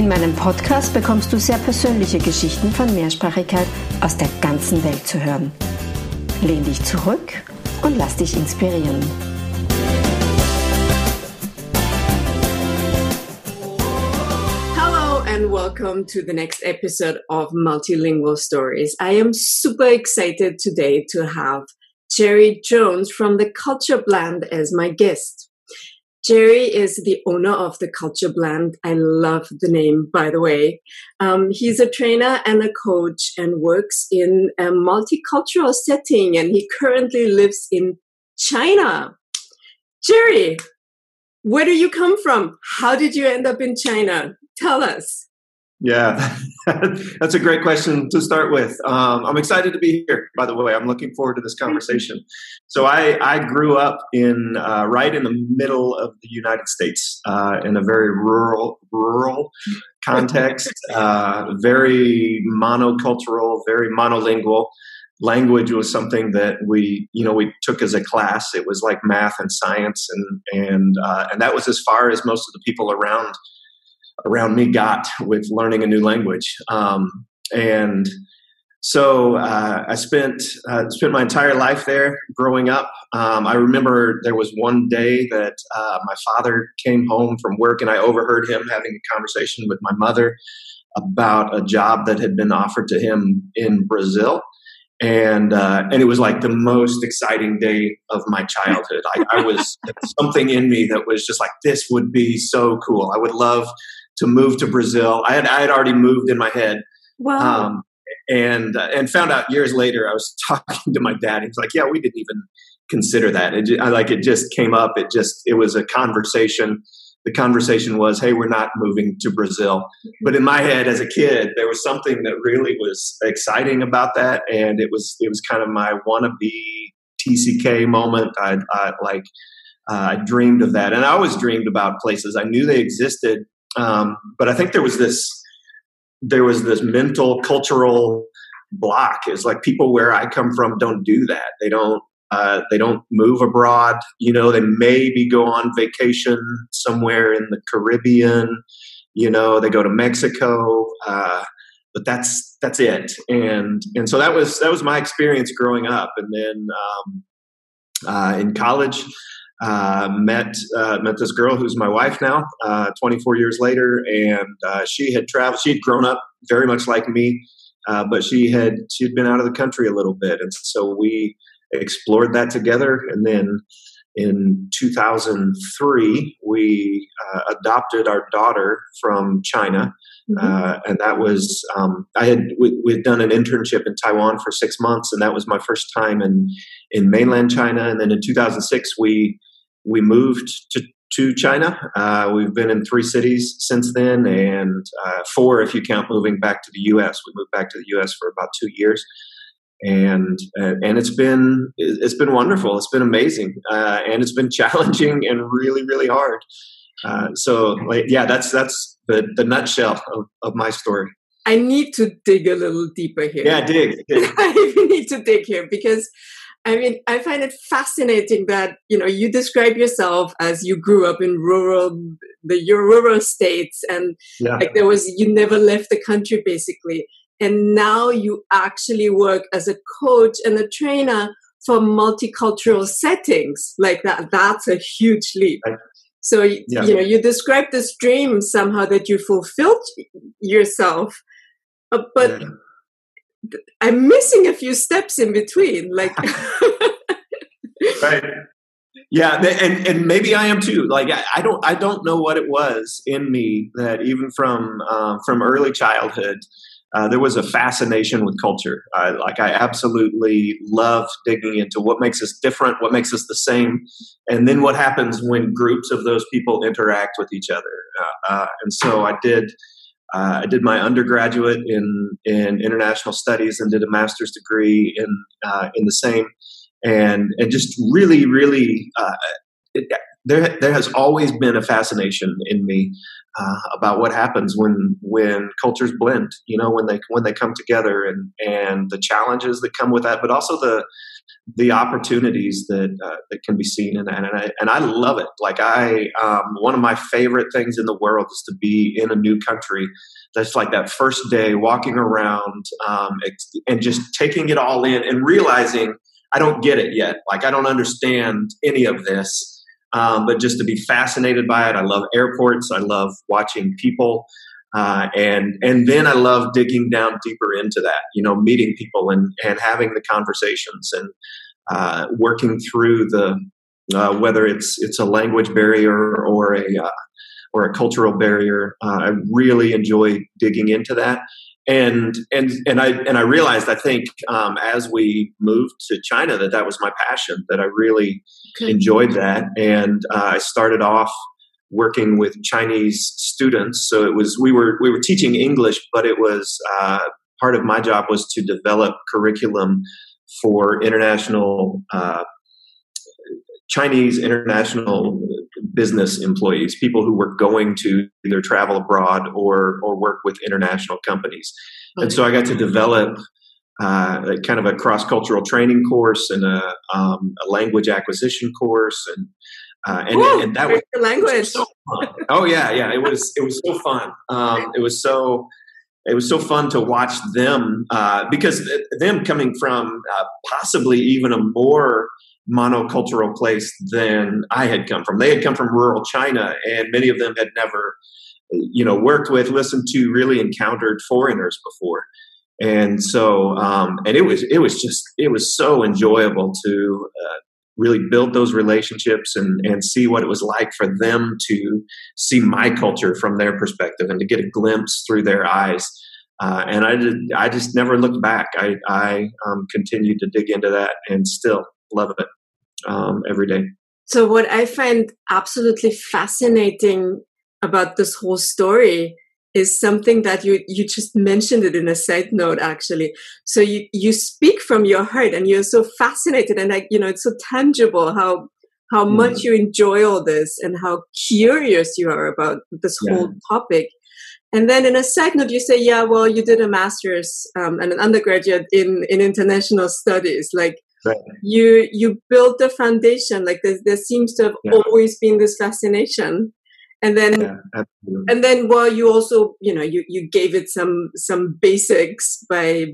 In meinem Podcast bekommst du sehr persönliche Geschichten von Mehrsprachigkeit aus der ganzen Welt zu hören. Lehn dich zurück und lass dich inspirieren. Hello and welcome to the next episode of Multilingual Stories. I am super excited today to have Jerry Jones from the Culture Blend as my guest. Jerry is the owner of the Culture Blend. I love the name, by the way. Um, he's a trainer and a coach and works in a multicultural setting, and he currently lives in China. Jerry, where do you come from? How did you end up in China? Tell us. Yeah, that's a great question to start with. Um, I'm excited to be here. By the way, I'm looking forward to this conversation. So I, I grew up in uh, right in the middle of the United States uh, in a very rural rural context, uh, very monocultural, very monolingual. Language was something that we, you know, we took as a class. It was like math and science, and and uh, and that was as far as most of the people around around me got with learning a new language. Um, and so uh, I spent uh, spent my entire life there growing up. Um, I remember there was one day that uh, my father came home from work, and I overheard him having a conversation with my mother about a job that had been offered to him in Brazil. And uh, and it was like the most exciting day of my childhood. I, I was something in me that was just like this would be so cool. I would love to move to Brazil. I had I had already moved in my head. Wow. Um, and uh, and found out years later. I was talking to my dad. He was like, "Yeah, we didn't even consider that. It just, I, like it just came up. It just it was a conversation. The conversation was, "Hey, we're not moving to Brazil." But in my head, as a kid, there was something that really was exciting about that, and it was it was kind of my wannabe TCK moment. I, I like uh, I dreamed of that, and I always dreamed about places. I knew they existed, um, but I think there was this there was this mental cultural block. It's like people where I come from don't do that. They don't uh, they don't move abroad. You know, they maybe go on vacation somewhere in the Caribbean. You know, they go to Mexico, uh, but that's that's it. And and so that was that was my experience growing up. And then um, uh, in college, uh, met uh, met this girl who's my wife now, uh, 24 years later, and uh, she had traveled. She had grown up very much like me, uh, but she had she had been out of the country a little bit, and so we explored that together. And then in 2003, we uh, adopted our daughter from China. Mm-hmm. and that was um, I had we, we had done an internship in Taiwan for six months, and that was my first time in in mainland China. And then in 2006, we we moved to to China. Uh, we've been in three cities since then, and uh, four if you count moving back to the U.S. We moved back to the U.S. for about two years, and uh, and it's been it's been wonderful. It's been amazing, uh, and it's been challenging and really really hard. Uh, so like, yeah, that's that's the the nutshell of, of my story. I need to dig a little deeper here. Yeah, dig. dig. I need to dig here because I mean, I find it fascinating that you know you describe yourself as you grew up in rural, the your rural states, and yeah. like there was you never left the country basically, and now you actually work as a coach and a trainer for multicultural settings like that. That's a huge leap. Right. So yeah. you know you describe this dream somehow that you fulfilled yourself, uh, but. Yeah I'm missing a few steps in between. Like, right. Yeah, and and maybe I am too. Like I, don't I don't know what it was in me that even from uh, from early childhood, uh, there was a fascination with culture. Uh, like I absolutely love digging into what makes us different, what makes us the same, and then what happens when groups of those people interact with each other. Uh, uh, and so I did uh, I did my undergraduate in in international studies and did a master's degree in uh, in the same, and and just really really uh, it, there there has always been a fascination in me uh, about what happens when when cultures blend. You know, when they when they come together and and the challenges that come with that, but also the the opportunities that uh, that can be seen and, and I, and I love it. Like I um, one of my favorite things in the world is to be in a new country. That's like that first day walking around um, and just taking it all in and realizing I don't get it yet. Like I don't understand any of this. Um, but just to be fascinated by it. I love airports. I love watching people uh, and and then I love digging down deeper into that, you know, meeting people and and having the conversations and uh, working through the uh, whether it's it's a language barrier or a uh, or a cultural barrier. Uh, I really enjoy digging into that. And and and I and I realized I think um, as we moved to China that that was my passion that I really enjoyed that and uh, I started off working with Chinese students. So it was we were we were teaching English, but it was uh, part of my job was to develop curriculum for international uh, Chinese international business employees, people who were going to either travel abroad or or work with international companies. And so I got to develop uh, kind of a cross cultural training course and a, um, a language acquisition course and uh, and, Ooh, and, that was language. So oh yeah, yeah. It was it was so fun. Um, it was so it was so fun to watch them uh, because them coming from uh, possibly even a more monocultural place than I had come from. They had come from rural China, and many of them had never, you know, worked with, listened to, really encountered foreigners before. And so, um, and it was it was just it was so enjoyable to uh, really build those relationships and, and see what it was like for them to see my culture from their perspective and to get a glimpse through their eyes. Uh, and I, did, I just never looked back. I, I um, continued to dig into that and still love it um, every day. So, what I find absolutely fascinating about this whole story is something that you you just mentioned it in a side note actually so you you speak from your heart and you're so fascinated and like you know it's so tangible how how mm. much you enjoy all this and how curious you are about this yeah. whole topic and then in a side note you say yeah well you did a master's um, and an undergraduate in in international studies like right. you you built the foundation like there, there seems to have yeah. always been this fascination and then yeah, and then well you also you know you you gave it some some basics by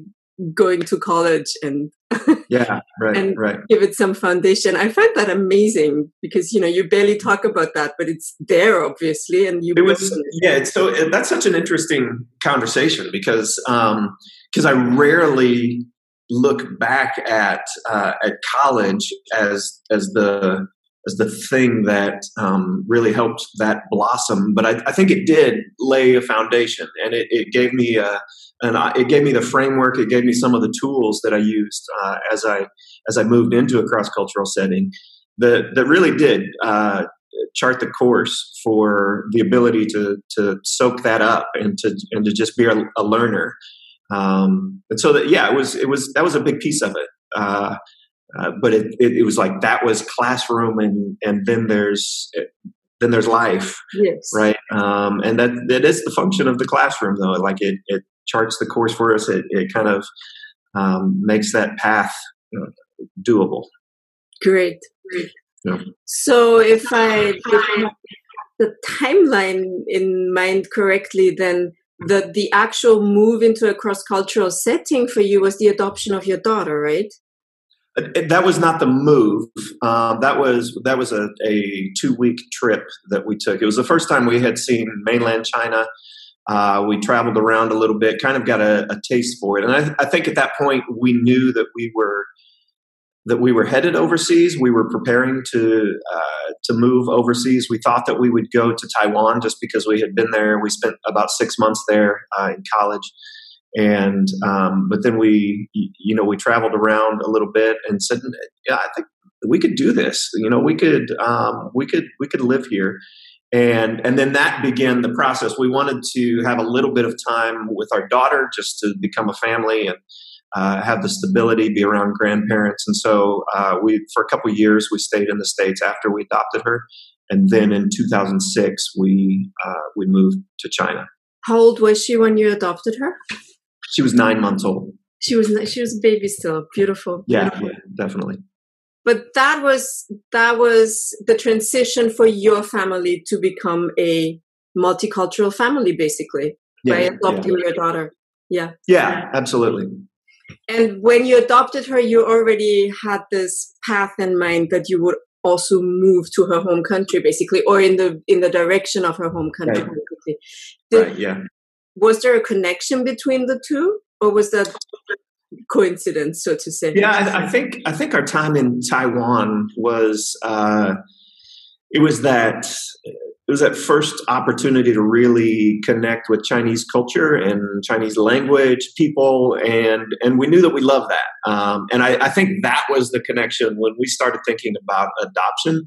going to college and yeah right and right. give it some foundation. I find that amazing because you know you barely talk about that but it's there obviously and you it was yeah it's so that's such an interesting conversation because um because i rarely look back at uh, at college as as the as the thing that um, really helped that blossom. But I, I, think it did lay a foundation, and it, it gave me a, and it gave me the framework. It gave me some of the tools that I used uh, as I as I moved into a cross cultural setting that that really did uh, chart the course for the ability to to soak that up and to and to just be a, a learner. Um, and so that yeah, it was it was that was a big piece of it. Uh, uh, but it, it, it, was like that was classroom and and then there's then there's life yes. right um, and that that is the function of the classroom though like it, it charts the course for us it, it kind of um, makes that path you doable great, great. Yeah. so if i if the timeline in mind correctly then the the actual move into a cross cultural setting for you was the adoption of your daughter right that was not the move. Um, that was that was a, a two week trip that we took. It was the first time we had seen mainland China. Uh, we traveled around a little bit, kind of got a, a taste for it, and I, I, think at that point we knew that we were that we were headed overseas. We were preparing to uh, to move overseas. We thought that we would go to Taiwan just because we had been there. We spent about six months there uh, in college and um, but then we you know we traveled around a little bit and said yeah i think we could do this you know we could um, we could we could live here and and then that began the process. We wanted to have a little bit of time with our daughter just to become a family and uh, have the stability, be around grandparents, and so uh, we for a couple years we stayed in the states after we adopted her, and then in 2006 we uh, we moved to China. How old was she when you adopted her? She was nine months old. She was she was a baby still. Beautiful. Yeah, beautiful. yeah definitely but that was that was the transition for your family to become a multicultural family basically yeah, by adopting yeah. your daughter yeah yeah absolutely and when you adopted her you already had this path in mind that you would also move to her home country basically or in the in the direction of her home country right. Did, right, yeah was there a connection between the two or was that coincidence, so to say. Yeah, I, I, think I think our time in Taiwan was uh, it was that it was that first opportunity to really connect with Chinese culture and Chinese language, people, and and we knew that we loved that. Um, and I, I, think that was the connection when we started thinking about adoption.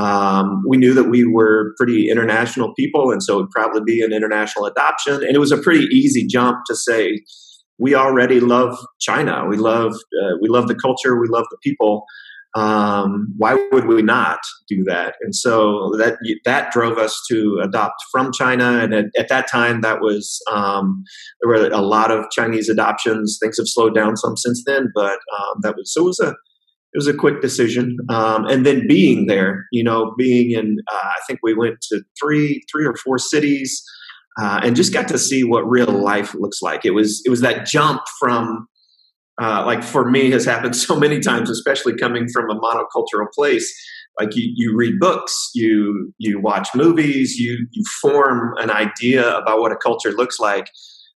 Um, we knew that we were pretty international people, and so it would probably be an international adoption. And it was a pretty easy jump to say, we already love China. We love uh, we love the culture. We love the people. Um, why would we not do that? And so that that drove us to adopt from China. And at, at that time, that was um, there were a lot of Chinese adoptions. Things have slowed down some since then, but um, that was so it was a it was a quick decision. Um, and then being there, you know, being in uh, I think we went to three three or four cities uh, and just got to see what real life looks like. It was it was that jump from uh, like for me has happened so many times, especially coming from a monocultural place. Like you, you read books, you you watch movies, you you form an idea about what a culture looks like,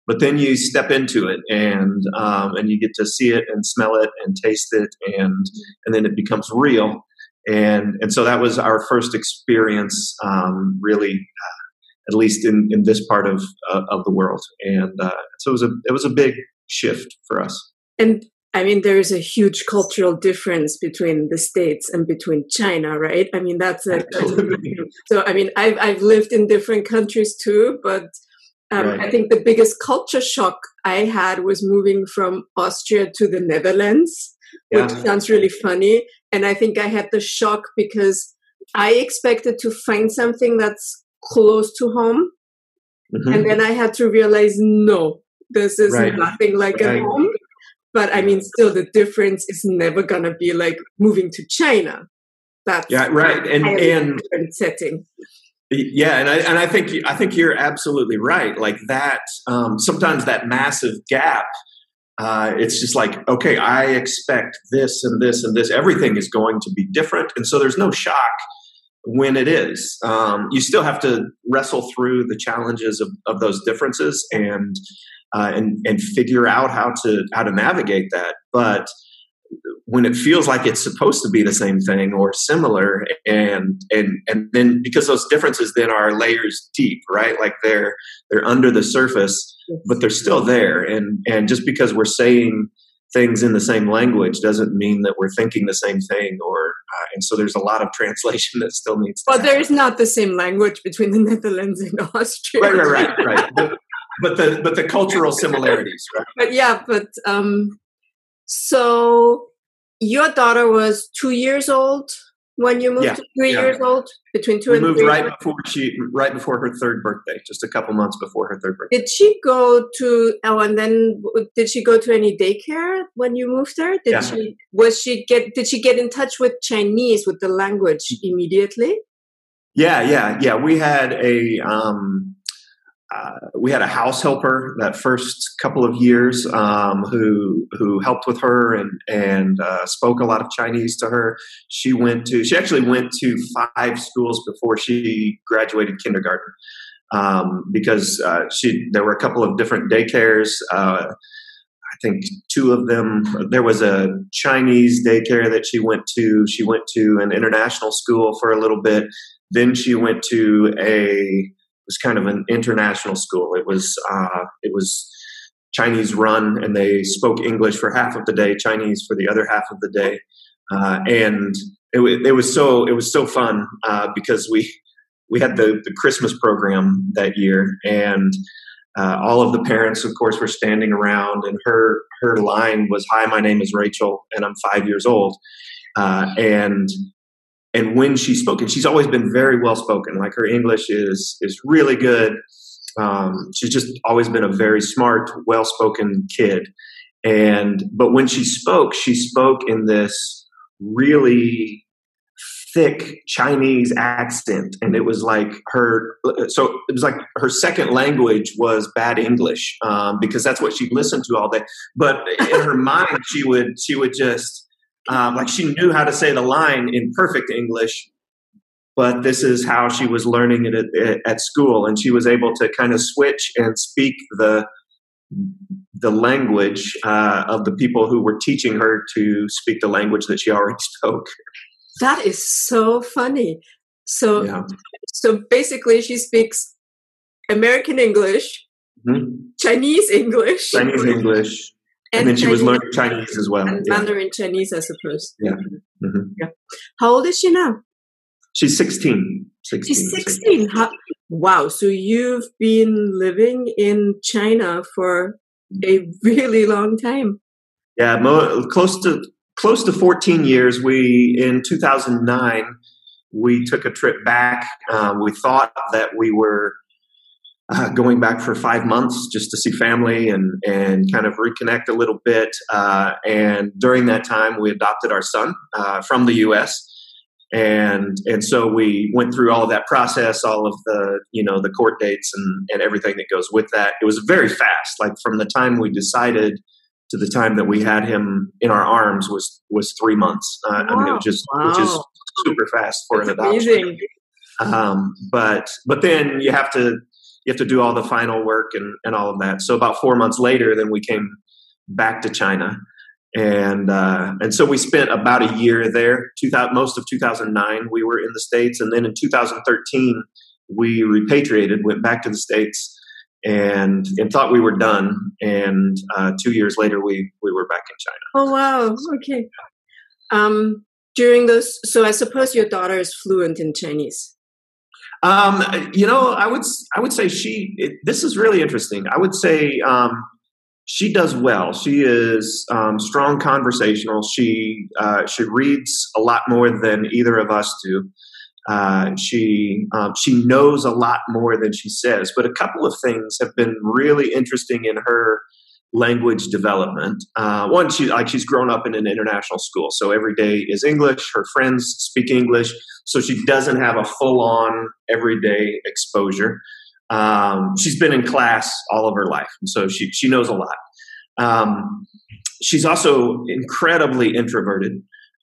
but then you step into it and um, and you get to see it and smell it and taste it and and then it becomes real and and so that was our first experience um, really uh, at least in, in this part of uh, of the world. And uh, so it was a it was a big shift for us. And I mean, there is a huge cultural difference between the states and between China, right? I mean, that's a, so. I mean, I've I've lived in different countries too, but um, right. I think the biggest culture shock I had was moving from Austria to the Netherlands, yeah. which sounds really funny. And I think I had the shock because I expected to find something that's close to home. Mm-hmm. And then I had to realize, no, this is right. nothing like right. at home. But I mean, still, the difference is never going to be like moving to China. That's yeah, right. And and different setting. Yeah, and I and I think I think you're absolutely right. Like that, um, sometimes that massive gap. Uh, it's just like okay, I expect this and this and this. Everything is going to be different, and so there's no shock when it is. Um, you still have to wrestle through the challenges of, of those differences and uh, and and figure out how to how to navigate that. But when it feels like it's supposed to be the same thing or similar, and and and then because those differences then are layers deep, right? Like they're they're under the surface, but they're still there. And and just because we're saying things in the same language doesn't mean that we're thinking the same thing or uh, and so there's a lot of translation that still needs well there is not the same language between the netherlands and austria right right right right but, but the but the cultural similarities right but yeah but um so your daughter was two years old when you moved yeah, to three yeah. years old? Between two we and moved three right before she right before her third birthday just a couple months before her third birthday. Did she go to oh and then did she go to any daycare when you moved there? Did yeah. she was she get did she get in touch with chinese with the language immediately? Yeah yeah yeah. We had a um uh, we had a house helper that first couple of years um, who who helped with her and and uh, spoke a lot of Chinese to her. She went to she actually went to five schools before she graduated kindergarten um, because uh, she there were a couple of different daycares. Uh, I think two of them. There was a Chinese daycare that she went to. She went to an international school for a little bit. Then she went to a was kind of an international school. It was uh, it was Chinese run, and they spoke English for half of the day, Chinese for the other half of the day, uh, and it, it, was so it was so fun uh, because we we had the, the Christmas program that year, and uh, all of the parents, of course, were standing around, and her her line was, "Hi, my name is Rachel, and I'm five years old." Uh, and and when she spoke, and she's always been very well spoken. Like her English is is really good. Um, she's just always been a very smart, well spoken kid. And but when she spoke, she spoke in this really thick Chinese accent, and it was like her. So it was like her second language was bad English um, because that's what she listened to all day. But in her mind, she would she would just um, like she knew how to say the line in perfect English. But this is how she was learning it at, at school, and she was able to kind of switch and speak the the language uh, of the people who were teaching her to speak the language that she already spoke. That is so funny. So, yeah. so basically, she speaks American English, mm-hmm. Chinese English, Chinese English, and, then she was learning Chinese as well. And yeah. Mandarin Chinese, I suppose. Yeah. Mm-hmm. yeah. How old is she now? She's 16. 16 She's 16. 16. How, wow. So you've been living in China for a really long time. Yeah, mo- close to close to 14 years. We in 2009 we took a trip back. Uh, we thought that we were uh, going back for five months just to see family and and kind of reconnect a little bit. Uh, and during that time, we adopted our son uh, from the U.S. And and so we went through all of that process, all of the you know the court dates and and everything that goes with that. It was very fast. Like from the time we decided to the time that we had him in our arms was was three months. Uh, wow. I mean, it was just wow. which is super fast for That's an adoption. Um, but but then you have to you have to do all the final work and and all of that. So about four months later, then we came back to China, and uh, and so we spent about a year there. 2000, most of 2009, we were in the states, and then in 2013, we repatriated, went back to the states and and thought we were done. And uh, two years later, we we were back in China. Oh wow! Okay. Um, during those, so I suppose your daughter is fluent in Chinese. Um, you know, I would I would say she. It, this is really interesting. I would say um, she does well. She is um, strong conversational. She uh, she reads a lot more than either of us do. Uh, she um, she knows a lot more than she says. But a couple of things have been really interesting in her language development. Uh, one, she like she's grown up in an international school, so every day is English. Her friends speak English, so she doesn't have a full on everyday exposure. Um, she's been in class all of her life, and so she she knows a lot. Um, she's also incredibly introverted.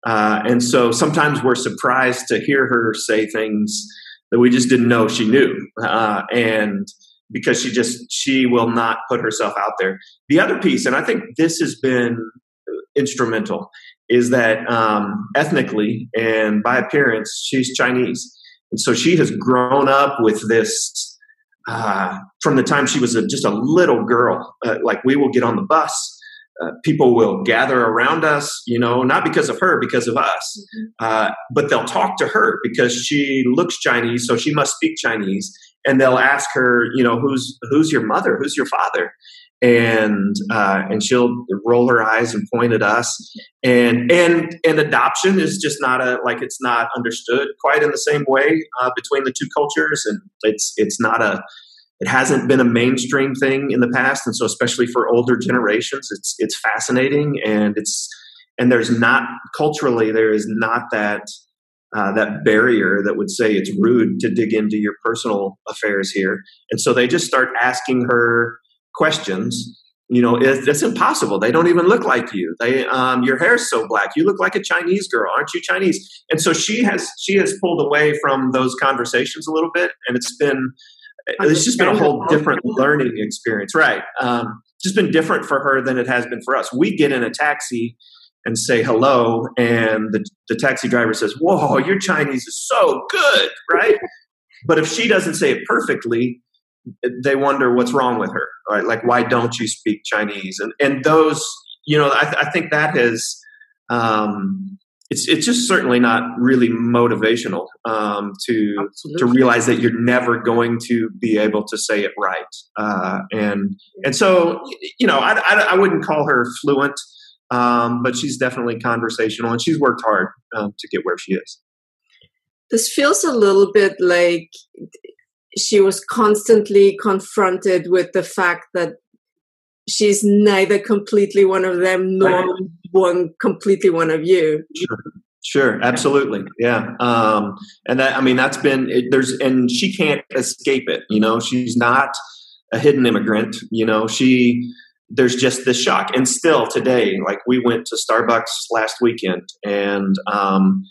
Uh, and so sometimes we're surprised to hear her say things that we just didn't know she knew. Uh, and because she just she will not put herself out there. The other piece, and I think this has been instrumental, is that um, ethnically and by appearance, she's Chinese, and so she has grown up with this. Uh, from the time she was a, just a little girl, uh, like we will get on the bus uh, people will gather around us, you know, not because of her, because of us. Mm-hmm. Uh, but they'll talk to her because she looks Chinese, so she must speak Chinese. And they'll ask her, you know, who's who's your mother? Who's your father? And uh, and she'll roll her eyes and point at us. And and and adoption is just not a like it's not understood quite in the same way uh, between the two cultures, and it's it's not a it hasn't been a mainstream thing in the past, and so especially for older generations, it's it's fascinating, and it's and there's not culturally there is not that uh, that barrier that would say it's rude to dig into your personal affairs here, and so they just start asking her questions. You know, it, it's impossible. They don't even look like you. They, um, your hair's so black. You look like a Chinese girl, aren't you Chinese? And so she has she has pulled away from those conversations a little bit, and it's been it's just been a whole different learning experience, right? Um, just been different for her than it has been for us. We get in a taxi and say hello, and the, the taxi driver says, "Whoa, your Chinese is so good," right? but if she doesn't say it perfectly, they wonder what's wrong with her, right? Like, why don't you speak Chinese? And and those, you know, I, I think that has um, it's it's just certainly not really motivational um, to Absolutely. to realize that you're never going to be able to say it right, uh, and and so you know I, I, I wouldn't call her fluent, um, but she's definitely conversational, and she's worked hard um, to get where she is. This feels a little bit like she was constantly confronted with the fact that she's neither completely one of them nor right. one completely one of you. Sure. Sure, absolutely, yeah, um, and that I mean that's been it, there's and she can't escape it. You know, she's not a hidden immigrant. You know, she there's just this shock, and still today, like we went to Starbucks last weekend, and um,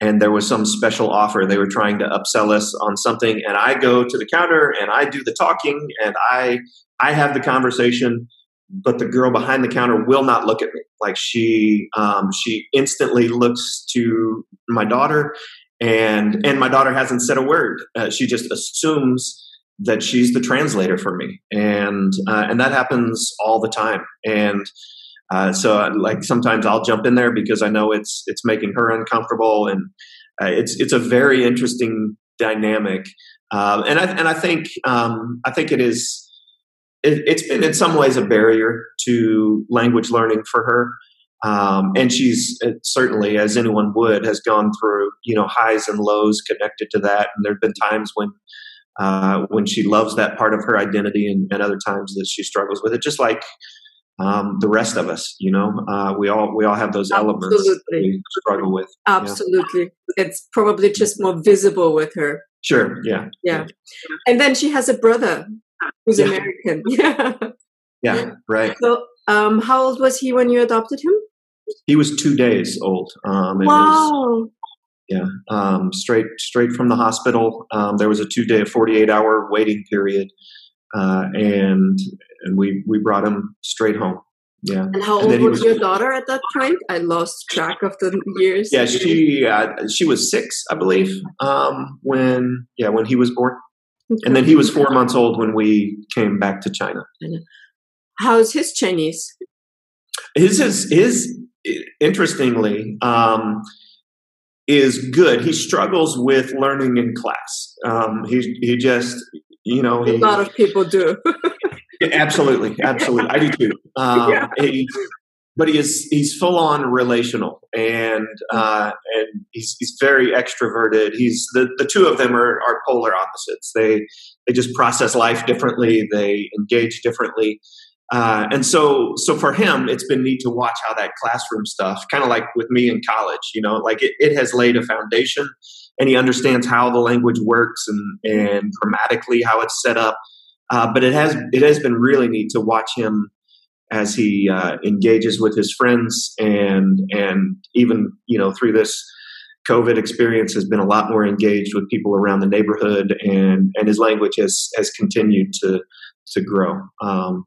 and there was some special offer. They were trying to upsell us on something, and I go to the counter and I do the talking, and I I have the conversation but the girl behind the counter will not look at me. Like she, um, she instantly looks to my daughter, and and my daughter hasn't said a word. Uh, she just assumes that she's the translator for me, and uh, and that happens all the time. And uh, so, like sometimes I'll jump in there because I know it's it's making her uncomfortable, and uh, it's it's a very interesting dynamic. Uh, and I and I think um, I think it is it, has been in some ways a barrier to language learning for her. Um, and she's uh, certainly, as anyone would, has gone through you know highs and lows connected to that. And there have been times when uh, when she loves that part of her identity, and, and, other times that she struggles with it. Just like um, the rest of us, you know, uh, we all we all have those Absolutely. elements we struggle with. Absolutely, yeah. it's probably just more visible with her. Sure. Yeah. Yeah. And then she has a brother who's yeah. American. Yeah. Yeah, right. So, um, how old was he when you adopted him? He was two days old. Um, wow. Yeah, um, straight straight from the hospital. Um, there was a two day, forty eight hour waiting period, uh, and and we we brought him straight home. Yeah. And how old was, was, your daughter at that point? I lost track of the years. Yeah, she uh, she was six, I believe, um, when yeah when he was born. And then he was four months old when we came back to China. How's his Chinese? His is his interestingly um, is good. He struggles with learning in class. Um, he he just you know he, a lot of people do. absolutely, absolutely. I do too. Um, yeah. he, but he is he's full on relational and uh, and he's he's very extroverted. He's the, the two of them are, are polar opposites. They they just process life differently. They engage differently. Uh, and so so for him it's been neat to watch how that classroom stuff kind of like with me in college you know like it, it has laid a foundation and he understands how the language works and and grammatically how it's set up uh, but it has it has been really neat to watch him as he uh, engages with his friends and and even you know through this COVID experience has been a lot more engaged with people around the neighborhood and and his language has has continued to to grow. Um,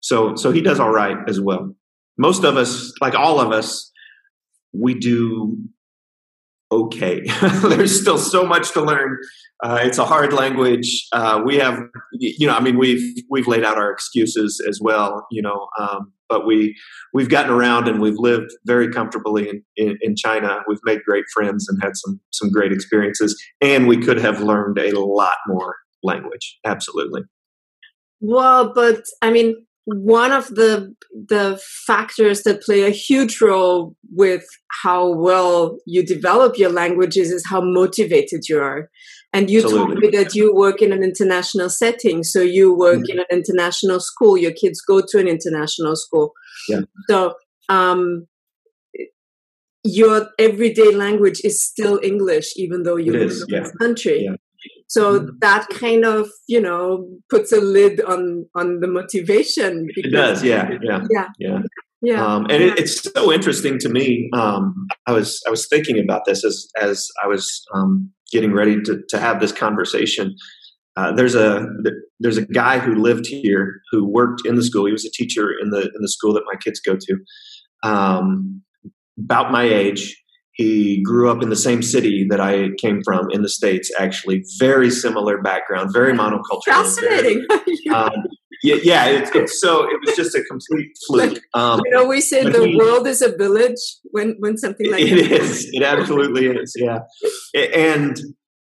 so so he does all right as well. Most of us, like all of us, we do okay. There's still so much to learn. Uh, it's a hard language. Uh, we have, you know, I mean, we've we've laid out our excuses as well, you know, um, but we we've gotten around and we've lived very comfortably in, in, in, China. We've made great friends and had some some great experiences, and we could have learned a lot more language. Absolutely. Well, but I mean, one of the the factors that play a huge role with how well you develop your languages is how motivated you are and you Absolutely. told me that you work in an international setting so you work mm-hmm. in an international school your kids go to an international school yeah. so um, your everyday language is still english even though you live in yeah. this country yeah. So mm-hmm. that kind of, you know, puts a lid on on the motivation. It does, yeah, yeah, yeah, yeah. Yeah. Um, and it, it's so interesting to me. Um, I was I was thinking about this as as I was um, getting ready to to have this conversation. Uh, there's a there's a guy who lived here who worked in the school. He was a teacher in the in the school that my kids go to. Um, about my age, he grew up in the same city that I came from in the States, actually. Very similar background, very monocultural. Fascinating. Very, um, yeah, yeah it's, it's, so it was just a complete fluke. Um, you know, we say the he, world is a village when when something like it that. is. It absolutely is. Yeah, and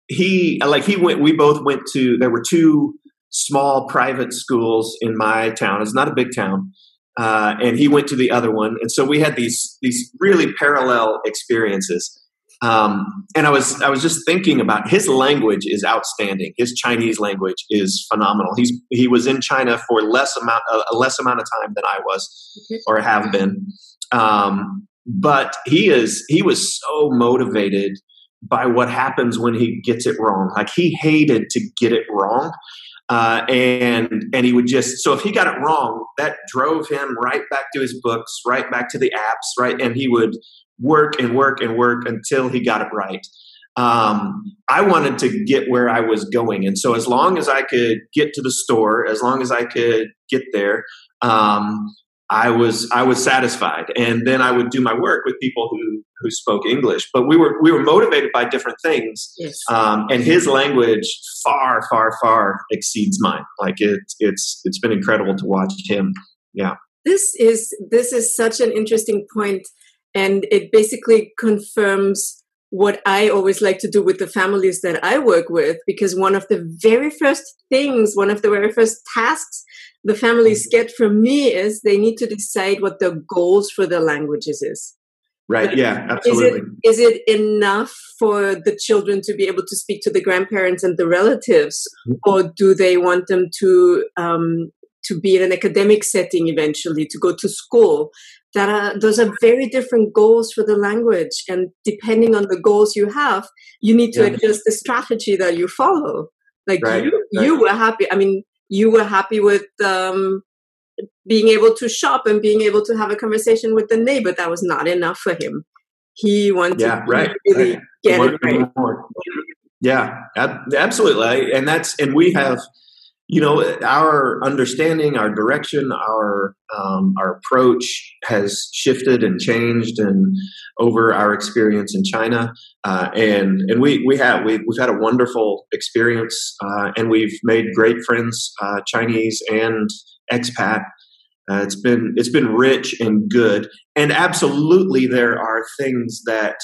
he like he went. We both went to. There were two small private schools in my town. It's not a big town. Uh, and he went to the other one, and so we had these these really parallel experiences. Um, and I was I was just thinking about his language is outstanding. His Chinese language is phenomenal. He's he was in China for less amount a less amount of time than I was or have been. Um, but he is he was so motivated by what happens when he gets it wrong. Like he hated to get it wrong. Uh, and and he would just so if he got it wrong, that drove him right back to his books, right back to the apps, right, and he would work and work and work until he got it right. Um, I wanted to get where I was going, and so as long as I could get to the store, as long as I could get there, um, I was I was satisfied. And then I would do my work with people who who spoke English. But we were we were motivated by different things, yes. um, and his language far far far exceeds mine. Like it's it's it's been incredible to watch him. Yeah. This is this is such an interesting point and it basically confirms what I always like to do with the families that I work with, because one of the very first things, one of the very first tasks the families mm-hmm. get from me is they need to decide what their goals for their languages is. Right. Yeah. Absolutely. Is it, is it enough for the children to be able to speak to the grandparents and the relatives, mm-hmm. or do they want them to um, to be in an academic setting eventually, to go to school? That are those are very different goals for the language and depending on the goals you have you need to yeah. adjust the strategy that you follow like right, you right. you were happy i mean you were happy with um, being able to shop and being able to have a conversation with the neighbor that was not enough for him he wanted yeah, to right, really right. get it right. yeah absolutely and that's and we have you know our understanding our direction our um, our approach has shifted and changed and over our experience in china. Uh, and and we we have we've, we've had a wonderful experience uh, and we've made great friends uh, chinese and expat. Uh, it's been it's been rich and good. And absolutely there are things that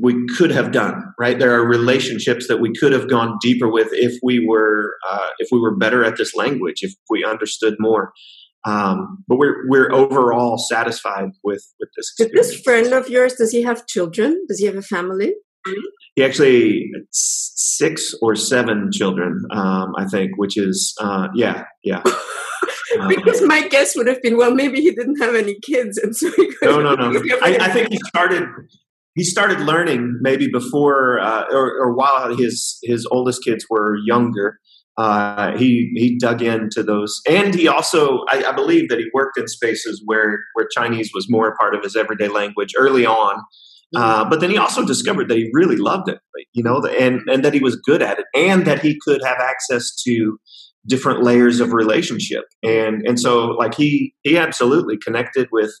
we could have done right? There are relationships that we could have gone deeper with if we were uh, if we were better at this language if we understood more. Um, but we're we're overall satisfied with with this experience. this friend of yours does he have children? Does he have a family? He actually six or seven children um, i think which is uh, yeah yeah. Because um, my guess would have been, well, maybe he didn't have any kids, and so he no, no, no. I, I, think he started he started learning maybe before uh, or, or, while his his oldest kids were younger. Uh, he he dug into those, and he also I, I, believe that he worked in spaces where where Chinese was more a part of his everyday language early on. Mm-hmm. Uh, but then he also discovered that he really loved it, you know, and and that he was good at it, and that he could have access to different layers of relationship, and and so like he he absolutely connected with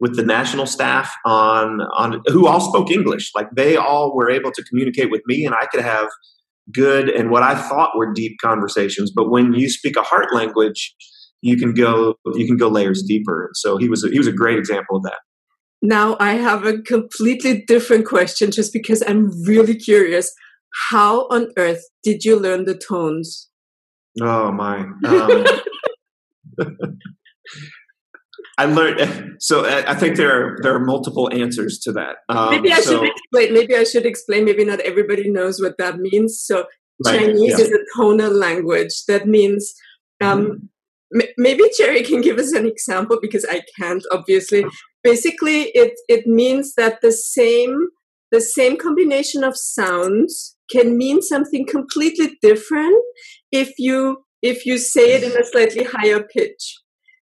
with the national staff on on who all spoke English. Like they all were able to communicate with me, and I could have good and what I thought were deep conversations. But when you speak a heart language, you can go you can go layers deeper. So he was a, he was a great example of that. Now I have a completely different question, just because I'm really curious. How on earth did you learn the tones? Oh my. Um, I learned. So I think there are there are multiple answers to that. Um, maybe I so, should explain. Maybe I should explain. Maybe not everybody knows what that means. So right, Chinese yeah. is a tonal language. That means um, mm-hmm. m- maybe Jerry can give us an example because I can't. Obviously, basically, it it means that the same the same combination of sounds can mean something completely different if you if you say it in a slightly higher pitch.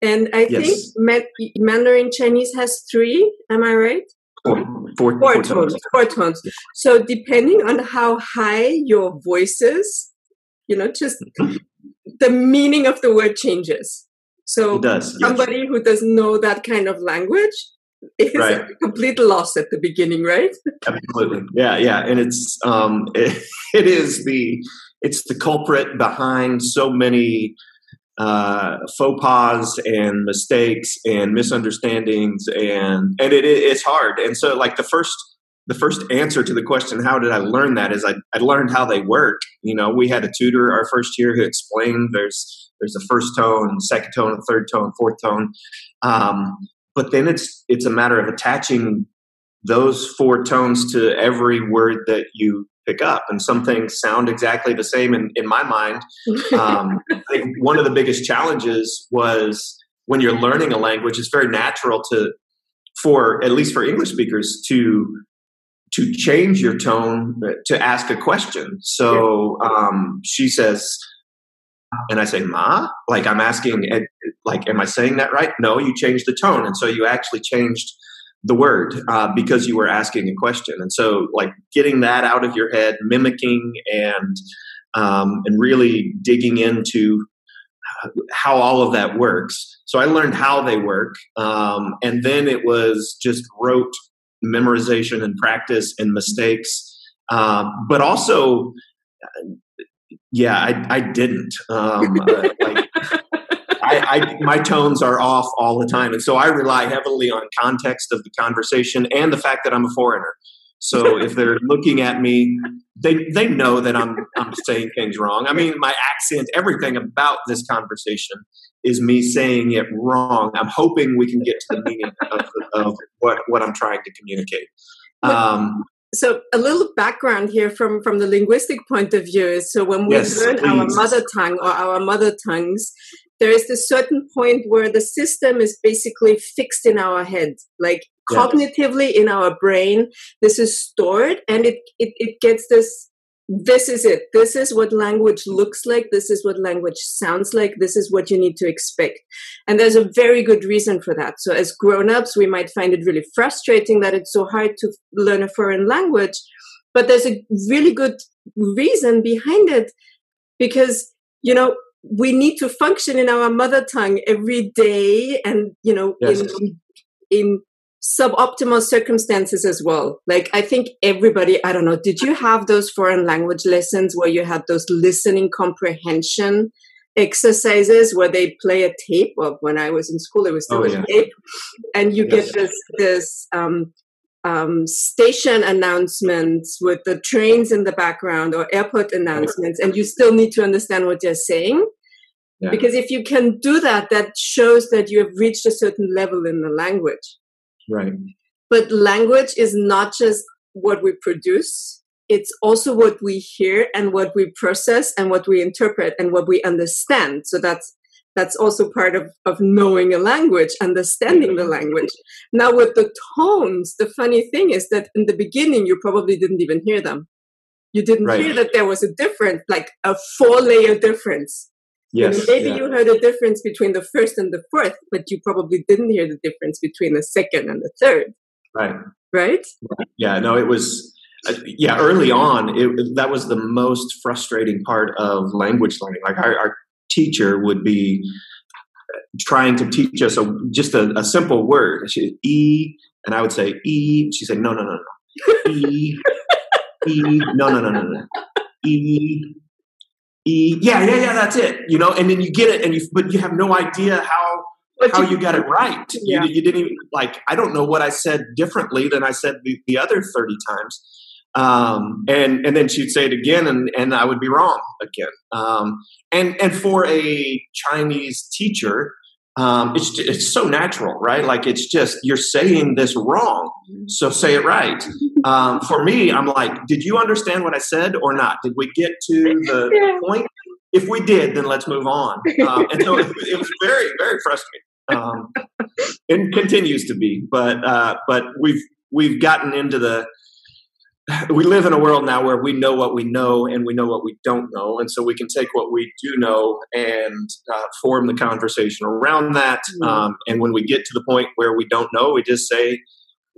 And I yes. think Mandarin Chinese has three. Am I right? Four, four, four, four tones. Four tones. So depending on how high your voice is, you know, just mm-hmm. the meaning of the word changes. So does, somebody yes. who doesn't know that kind of language is right. a complete loss at the beginning, right? Absolutely. Yeah, yeah. And it's um it, it is the it's the culprit behind so many uh, faux pas and mistakes and misunderstandings and and it, it's hard. And so like the first the first answer to the question how did i learn that is I, I learned how they work. You know we had a tutor our first year who explained there's there's a first tone second tone third tone fourth tone. Um, but then it's it's a matter of attaching those four tones to every word that you pick up and some things sound exactly the same in, in my mind um, i think one of the biggest challenges was when you're learning a language it's very natural to for at least for english speakers to to change your tone to ask a question so um, she says and I say, Ma, like I'm asking, like, am I saying that right? No, you changed the tone. And so you actually changed the word uh, because you were asking a question. And so, like, getting that out of your head, mimicking and, um, and really digging into uh, how all of that works. So I learned how they work. Um, and then it was just rote memorization and practice and mistakes. Um, but also yeah, I, I didn't. Um, uh, like, I, I, my tones are off all the time, and so I rely heavily on context of the conversation and the fact that I'm a foreigner. So if they're looking at me, they they know that I'm I'm saying things wrong. I mean, my accent, everything about this conversation is me saying it wrong. I'm hoping we can get to the meaning of, of what what I'm trying to communicate. Um, so a little background here from from the linguistic point of view is so when we yes, learn please. our mother tongue or our mother tongues there is this certain point where the system is basically fixed in our head like cognitively in our brain this is stored and it, it it gets this this is it. This is what language looks like. This is what language sounds like. This is what you need to expect. And there's a very good reason for that. So, as grown ups, we might find it really frustrating that it's so hard to learn a foreign language. But there's a really good reason behind it because, you know, we need to function in our mother tongue every day and, you know, yes. in, in suboptimal circumstances as well. Like I think everybody, I don't know, did you have those foreign language lessons where you had those listening comprehension exercises where they play a tape of when I was in school it was still oh, a yeah. tape and you yes. get this this um, um, station announcements with the trains in the background or airport announcements and you still need to understand what they're saying yeah. because if you can do that that shows that you have reached a certain level in the language Right. But language is not just what we produce, it's also what we hear and what we process and what we interpret and what we understand. So that's that's also part of, of knowing a language, understanding the language. Now with the tones, the funny thing is that in the beginning you probably didn't even hear them. You didn't right. hear that there was a difference, like a four layer difference. Yes. maybe yeah. you heard a difference between the first and the fourth, but you probably didn't hear the difference between the second and the third. Right. Right? Yeah, no, it was uh, yeah, early on, it, that was the most frustrating part of language learning. Like our, our teacher would be trying to teach us a, just a, a simple word. She, e, and I would say e. She said, no, no, no, no. E, e, no, no, no, no, no. E, E, yeah, yeah, yeah, that's it. You know, and then you get it, and you but you have no idea how but how you, you, got it right. Yeah. You, you, didn't even like. I don't know what I said differently than I said the, the other thirty times. Um, and and then she'd say it again, and and I would be wrong again. Um, and and for a Chinese teacher, um, it's it's so natural, right? Like it's just you're saying this wrong, so say it right. Um, for me, I'm like, did you understand what I said or not? Did we get to the point? If we did, then let's move on. Um, and so it, it, was very very frustrating. Um, and continues to be, but uh, but we've we've gotten into the we live in a world now where we know what we know and we know what we don't know. And so we can take what we do know and uh, form the conversation around that. Mm-hmm. Um, and when we get to the point where we don't know, we just say,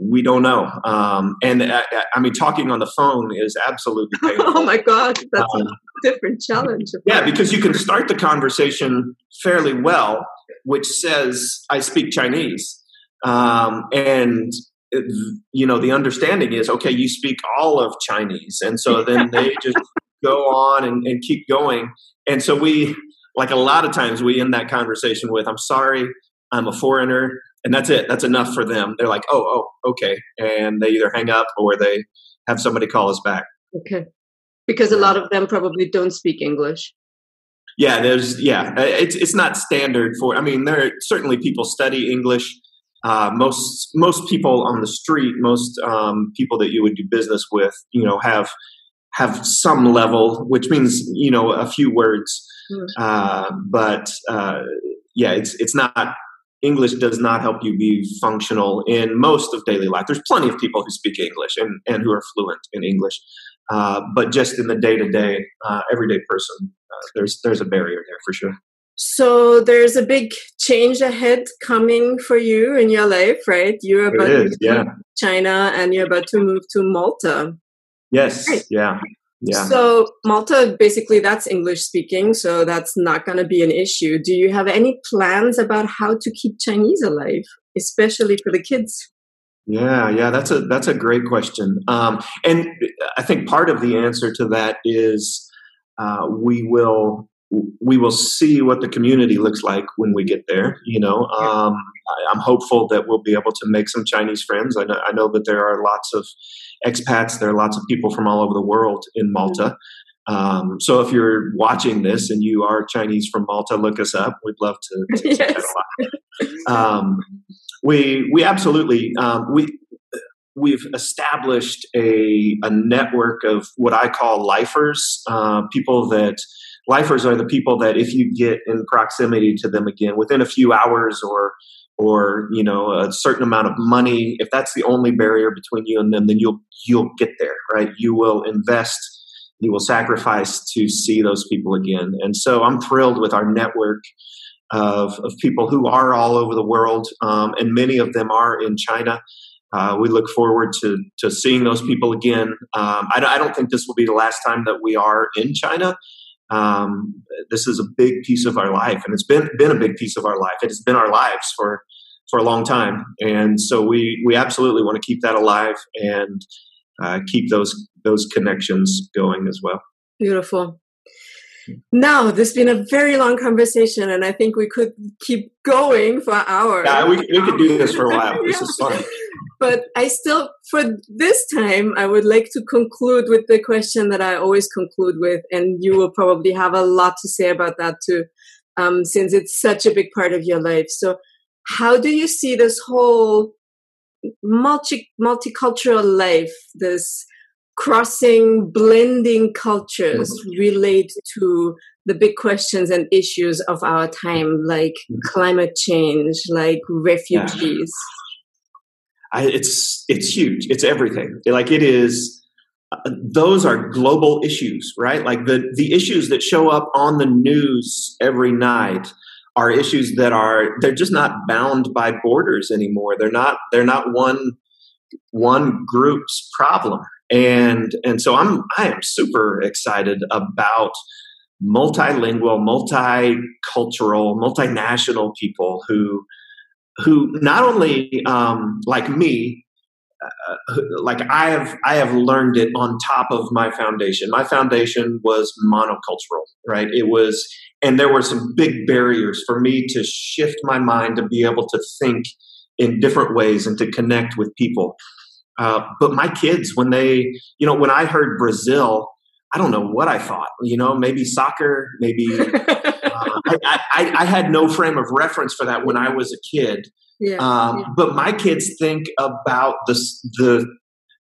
we don't know. Um, and I, uh, uh, I, mean, talking on the phone is absolutely painful. oh my God, that's um, a different challenge. Yeah, because you can start the conversation fairly well, which says, I speak Chinese. Um, and you know, the understanding is okay, you speak all of Chinese. And so then they just go on and, and keep going. And so we, like a lot of times we end that conversation with, I'm sorry, I'm a foreigner. And that's it. That's enough for them. They're like, oh, oh, okay. And they either hang up or they have somebody call us back. Okay. Because a lot of them probably don't speak English. Yeah, there's yeah, it's it's not standard for. I mean, there are certainly people study English. Uh, most most people on the street, most um, people that you would do business with, you know, have have some level, which means you know a few words. Mm. Uh, but uh, yeah, it's it's not English does not help you be functional in most of daily life. There's plenty of people who speak English and, and who are fluent in English, uh, but just in the day to day, everyday person, uh, there's there's a barrier there for sure. So there's a big change ahead coming for you in your life, right? You're about is, to yeah. China and you're about to move to Malta. Yes. Right. Yeah. Yeah. So Malta, basically, that's English speaking, so that's not going to be an issue. Do you have any plans about how to keep Chinese alive, especially for the kids? Yeah, yeah, that's a that's a great question, um, and I think part of the answer to that is uh, we will we will see what the community looks like when we get there. You know, um, I, am hopeful that we'll be able to make some Chinese friends. I know, I know, that there are lots of expats. There are lots of people from all over the world in mm-hmm. Malta. Um, so if you're watching this and you are Chinese from Malta, look us up. We'd love to. to yes. Um, we we absolutely um, we we've established a, a network of what I call lifers, uh, people that lifers are the people that if you get in proximity to them again within a few hours or or you know a certain amount of money if that's the only barrier between you and them then you'll you'll get there right you will invest you will sacrifice to see those people again and so i'm thrilled with our network of, of people who are all over the world um, and many of them are in china uh, we look forward to, to seeing those people again. Um, I, I, don't think this will be the last time that we are in China. Um, this is a big piece of our life, and it's been been a big piece of our life. It has been our lives for for a long time, and so we we absolutely want to keep that alive and uh, keep those those connections going as well. Beautiful. Now, this has been a very long conversation, and I think we could keep going for hours. Yeah, we, we could do this for a while. This is fun. But I still, for this time, I would like to conclude with the question that I always conclude with, and you will probably have a lot to say about that too, um, since it's such a big part of your life. So, how do you see this whole multi multicultural life, this crossing, blending cultures mm-hmm. relate to the big questions and issues of our time, like mm-hmm. climate change, like refugees? I, it's it's huge. It's everything. Like it is. Uh, those are global issues, right? Like the the issues that show up on the news every night are issues that are they're just not bound by borders anymore. They're not they're not one one group's problem and and so i'm i am super excited about multilingual multicultural multinational people who who not only um, like me uh, like i have i have learned it on top of my foundation my foundation was monocultural right it was and there were some big barriers for me to shift my mind to be able to think in different ways and to connect with people uh, but my kids, when they, you know, when I heard Brazil, I don't know what I thought. You know, maybe soccer, maybe. I, I, I, had no frame of reference for that when I was a kid. Yeah, um, yeah. But my kids think about the the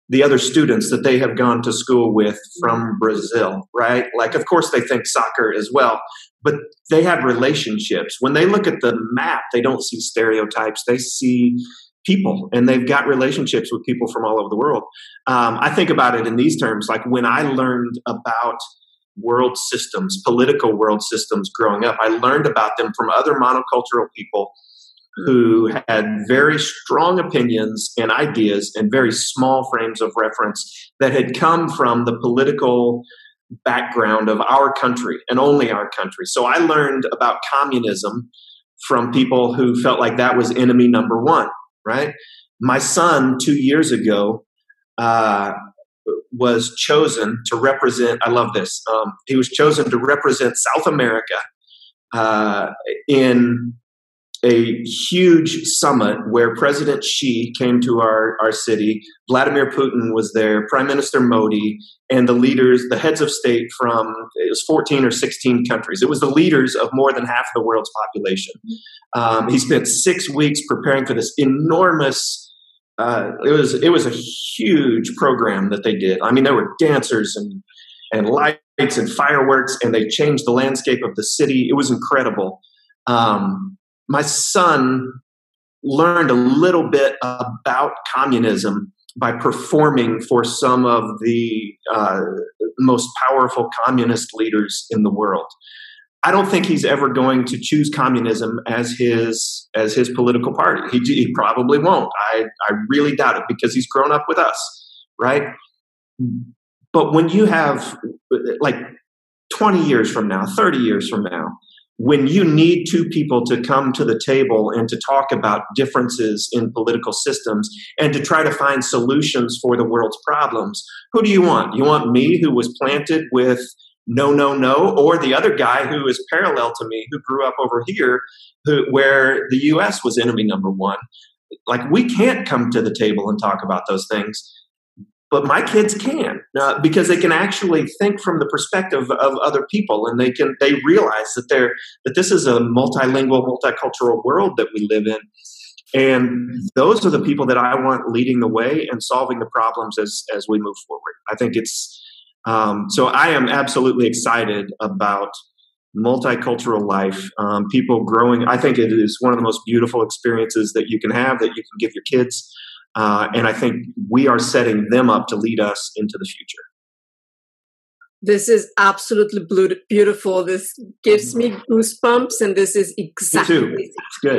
the other students that they have gone to school with from Brazil, right? Like, of course, they think soccer as well, but they have relationships. When they look at the map, they don't see stereotypes. They see people and they've got relationships with people from all over the world. Um, I think about it in these terms like when I learned about world systems, political world systems growing up, I learned about them from other monocultural people who had very strong opinions and ideas and very small frames of reference that had come from the political background of our country and only our country. So I learned about communism from people who felt like that was enemy number one right? My son, two years ago, uh, was chosen to represent, I love this, um, he was chosen to represent South America uh, in a huge summit where President Xi came to our, our city. Vladimir Putin was there, Prime Minister Modi, and the leaders, the heads of state from it was 14 or 16 countries. It was the leaders of more than half of the world's population. Um, he spent six weeks preparing for this enormous. Uh, it was it was a huge program that they did. I mean, there were dancers and and lights and fireworks, and they changed the landscape of the city. It was incredible. Um, my son learned a little bit about communism by performing for some of the uh, most powerful communist leaders in the world. I don't think he's ever going to choose communism as his as his political party. He, he probably won't. I, I really doubt it because he's grown up with us, right? But when you have like 20 years from now, 30 years from now, when you need two people to come to the table and to talk about differences in political systems and to try to find solutions for the world's problems, who do you want? You want me, who was planted with no, no, no, or the other guy who is parallel to me, who grew up over here, who, where the U.S. was enemy number one. Like, we can't come to the table and talk about those things but my kids can uh, because they can actually think from the perspective of other people and they can they realize that they're that this is a multilingual multicultural world that we live in and those are the people that i want leading the way and solving the problems as as we move forward i think it's um, so i am absolutely excited about multicultural life um, people growing i think it is one of the most beautiful experiences that you can have that you can give your kids uh, and I think we are setting them up to lead us into the future. This is absolutely beautiful. This gives me goosebumps, and this is exactly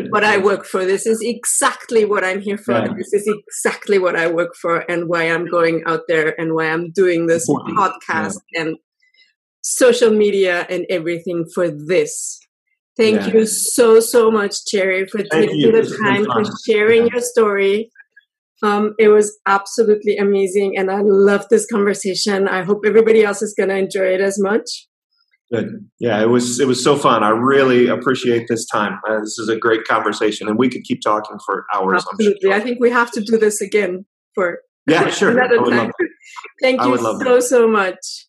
what I work for. This is exactly what I'm here for. Yeah. This is exactly what I work for, and why I'm going out there, and why I'm doing this podcast yeah. and social media and everything for this. Thank yeah. you so so much, Cherry, for Thank taking you. the time for sharing your story um, it was absolutely amazing, and I love this conversation. I hope everybody else is going to enjoy it as much. Good. Yeah, it was it was so fun. I really appreciate this time. Uh, this is a great conversation, and we could keep talking for hours. Absolutely, sure. I think we have to do this again for yeah, sure. another time. Thank you so so much.